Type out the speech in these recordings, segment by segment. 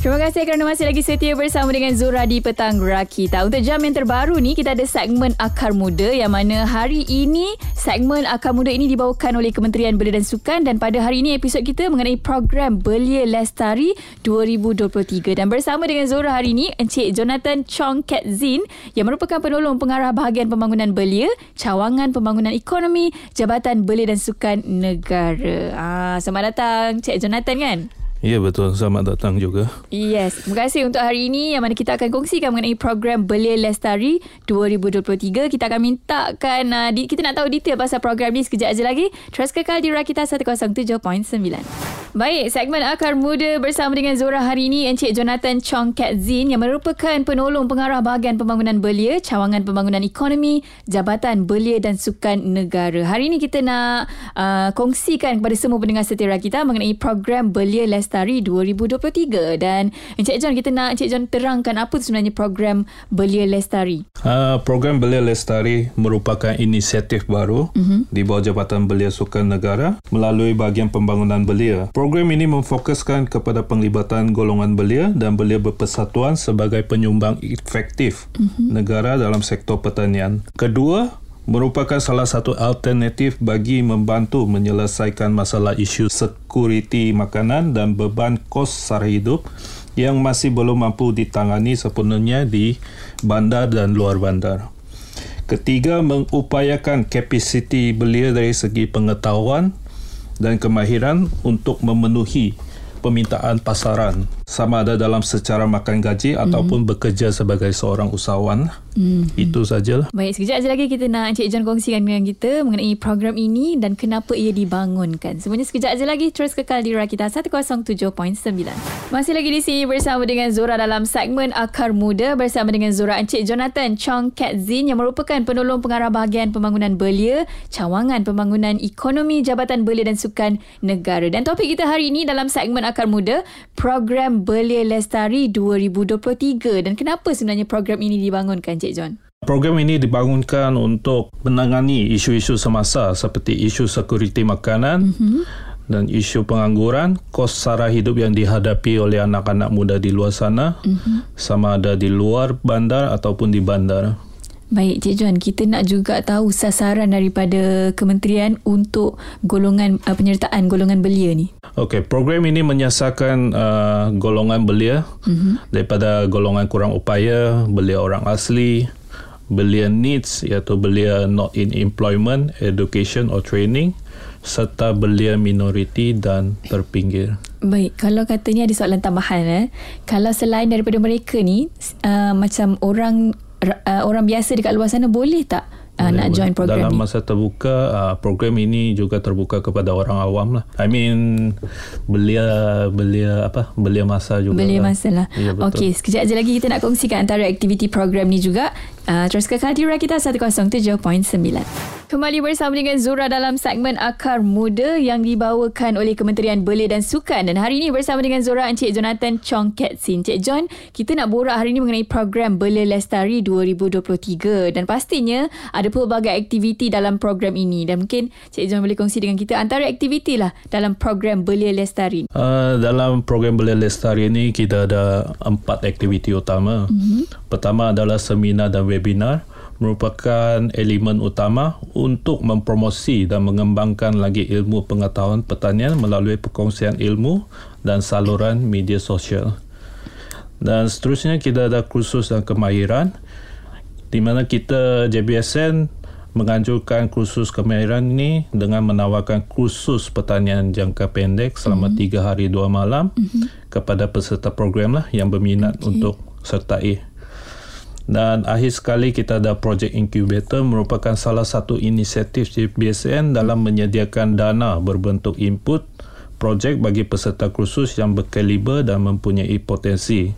Terima kasih kerana masih lagi setia bersama dengan Zura di Petang Rakita. Untuk jam yang terbaru ni, kita ada segmen Akar Muda yang mana hari ini, segmen Akar Muda ini dibawakan oleh Kementerian Belia dan Sukan dan pada hari ini episod kita mengenai program Belia Lestari 2023. Dan bersama dengan Zura hari ini, Encik Jonathan Chong Kat Zin yang merupakan penolong pengarah bahagian pembangunan belia, cawangan pembangunan ekonomi, Jabatan Belia dan Sukan Negara. Ah, selamat datang Encik Jonathan kan? Ya betul. Selamat datang juga. Yes. Terima kasih untuk hari ini Yang mana kita akan kongsikan Mengenai program Belia Lestari 2023 Kita akan mintakan uh, di, Kita nak tahu detail Pasal program ni Sekejap aja lagi. Terus kekal di Rakita 107.9 Baik, segmen Akar Muda bersama dengan Zora hari ini Encik Jonathan Chong Kat Zin yang merupakan penolong pengarah bahagian pembangunan belia, cawangan pembangunan ekonomi, Jabatan Belia dan Sukan Negara. Hari ini kita nak uh, kongsikan kepada semua pendengar setia kita mengenai program Belia Lestari 2023 dan Encik John kita nak Encik John terangkan apa sebenarnya program Belia Lestari. Uh, program Belia Lestari merupakan inisiatif baru uh-huh. di bawah Jabatan Belia Sukan Negara melalui bahagian pembangunan belia. Program ini memfokuskan kepada penglibatan golongan belia dan belia berpersatuan sebagai penyumbang efektif mm-hmm. negara dalam sektor pertanian. Kedua, merupakan salah satu alternatif bagi membantu menyelesaikan masalah isu sekuriti makanan dan beban kos sara hidup yang masih belum mampu ditangani sepenuhnya di bandar dan luar bandar. Ketiga, mengupayakan kapasiti belia dari segi pengetahuan dan kemahiran untuk memenuhi permintaan pasaran sama ada dalam secara makan gaji mm. ataupun bekerja sebagai seorang usahawan. Mm. Itu sajalah. Baik, sekejap saja lagi kita nak Encik John kongsikan dengan kita mengenai program ini dan kenapa ia dibangunkan. Semuanya sekejap saja lagi terus kekal di Rakita 107.9. Masih lagi di sini bersama dengan Zora dalam segmen Akar Muda bersama dengan Zora Encik Jonathan Chong Kat Zin yang merupakan penolong pengarah bahagian pembangunan belia, cawangan pembangunan ekonomi Jabatan Belia dan Sukan Negara. Dan topik kita hari ini dalam segmen Akar Muda, program Belia Lestari 2023 dan kenapa sebenarnya program ini dibangunkan Cik John? Program ini dibangunkan untuk menangani isu-isu semasa seperti isu sekuriti makanan mm-hmm. dan isu pengangguran, kos sara hidup yang dihadapi oleh anak-anak muda di luar sana mm-hmm. sama ada di luar bandar ataupun di bandar. Baik Cik Juan, kita nak juga tahu sasaran daripada kementerian untuk golongan uh, penyertaan golongan belia ni. Okey, program ini menyasarkan uh, golongan belia mm-hmm. daripada golongan kurang upaya, belia orang asli, belia needs iaitu belia not in employment, education or training serta belia minoriti dan terpinggir. Baik, kalau katanya ada soalan tambahan eh. Kalau selain daripada mereka ni uh, macam orang uh, orang biasa dekat luar sana boleh tak uh, boleh, nak join program dalam ni? masa terbuka uh, program ini juga terbuka kepada orang awam lah. I mean belia belia apa? Belia masa juga belia lah. masa lah. Ya, Okey, sekejap je lagi kita nak kongsikan antara aktiviti program ni juga. Uh, terus ke Kadira kita 107.9 Kembali bersama dengan Zura dalam segmen Akar Muda yang dibawakan oleh Kementerian Belia dan Sukan. Dan hari ini bersama dengan Zura Encik Jonathan Chong Kat Sin. Encik John, kita nak borak hari ini mengenai program Belia Lestari 2023. Dan pastinya ada pelbagai aktiviti dalam program ini. Dan mungkin Encik John boleh kongsi dengan kita antara aktiviti lah dalam program Belia Lestari. Uh, dalam program Belia Lestari ini kita ada empat aktiviti utama. Mm-hmm. Pertama adalah seminar dan webinar merupakan elemen utama untuk mempromosi dan mengembangkan lagi ilmu pengetahuan pertanian melalui perkongsian ilmu dan saluran media sosial. Dan seterusnya kita ada kursus dan kemahiran di mana kita JBSN menganjurkan kursus kemahiran ini dengan menawarkan kursus pertanian jangka pendek selama mm-hmm. tiga hari dua malam mm-hmm. kepada peserta program lah yang berminat okay. untuk sertai. Dan akhir sekali kita ada projek incubator merupakan salah satu inisiatif BSN dalam menyediakan dana berbentuk input projek bagi peserta kursus yang berkaliber dan mempunyai potensi.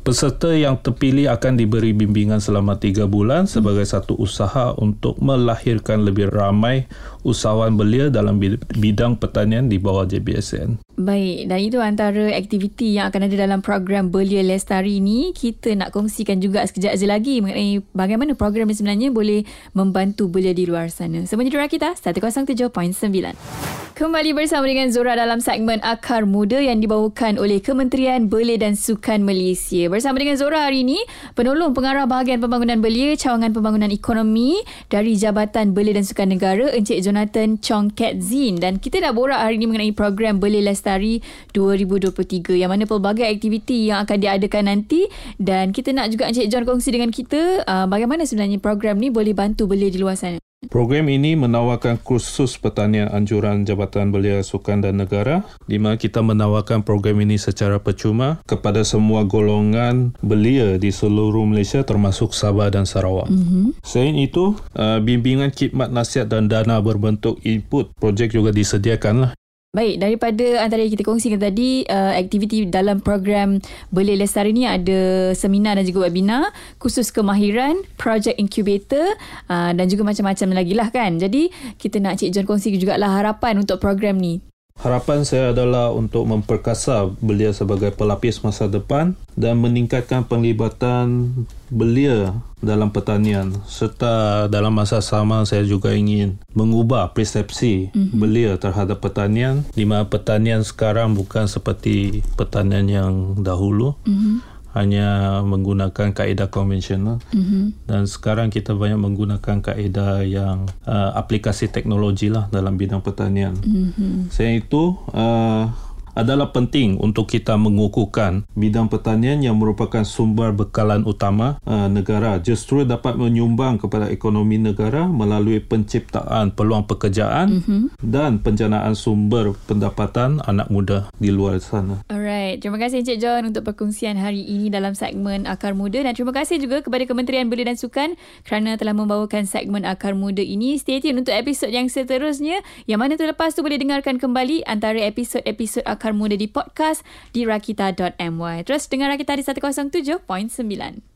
Peserta yang terpilih akan diberi bimbingan selama 3 bulan sebagai satu usaha untuk melahirkan lebih ramai usahawan belia dalam bidang pertanian di bawah JBSN. Baik, dan itu antara aktiviti yang akan ada dalam program Belia Lestari ini. Kita nak kongsikan juga sekejap saja lagi mengenai bagaimana program ini sebenarnya boleh membantu belia di luar sana. Semuanya di kita 107.9. Kembali bersama dengan Zora dalam segmen Akar Muda yang dibawakan oleh Kementerian Belia dan Sukan Malaysia. Bersama dengan Zora hari ini, penolong pengarah bahagian pembangunan belia cawangan pembangunan ekonomi dari Jabatan Belia dan Sukan Negara Encik Jonathan Chong Kat Zin. Dan kita dah borak hari ini mengenai program Belia Lestari 2023 yang mana pelbagai aktiviti yang akan diadakan nanti dan kita nak juga Encik John kongsi dengan kita uh, bagaimana sebenarnya program ni boleh bantu belia di luar sana. Program ini menawarkan kursus pertanian anjuran Jabatan Belia Sukan dan Negara di mana kita menawarkan program ini secara percuma kepada semua golongan belia di seluruh Malaysia termasuk Sabah dan Sarawak. Mm-hmm. Selain itu, uh, bimbingan khidmat nasihat dan dana berbentuk input projek juga disediakan lah Baik, daripada antara yang kita kongsikan tadi, uh, aktiviti dalam program Belia Lestari ni ada seminar dan juga webinar, khusus kemahiran, project incubator uh, dan juga macam-macam lagi lah kan. Jadi, kita nak Cik John kongsi juga lah harapan untuk program ni. Harapan saya adalah untuk memperkasa belia sebagai pelapis masa depan dan meningkatkan penglibatan belia dalam pertanian. Serta dalam masa sama saya juga ingin mengubah persepsi mm-hmm. belia terhadap pertanian di mana pertanian sekarang bukan seperti pertanian yang dahulu. Mm-hmm hanya menggunakan kaedah konvensional mm-hmm. dan sekarang kita banyak menggunakan kaedah yang uh, aplikasi teknologi lah dalam bidang pertanian. Mm-hmm. Selain itu uh, adalah penting untuk kita mengukuhkan bidang pertanian yang merupakan sumber bekalan utama uh, negara justru dapat menyumbang kepada ekonomi negara melalui penciptaan peluang pekerjaan mm-hmm. dan penjanaan sumber pendapatan anak muda di luar sana. Alright, terima kasih Encik John untuk perkongsian hari ini dalam segmen Akar Muda dan terima kasih juga kepada Kementerian Belia dan Sukan kerana telah membawakan segmen Akar Muda ini. Stay tune untuk episod yang seterusnya yang mana tu lepas tu boleh dengarkan kembali antara episod-episod Akar Muda di podcast di rakita.my. Terus dengar Rakita di 107.9.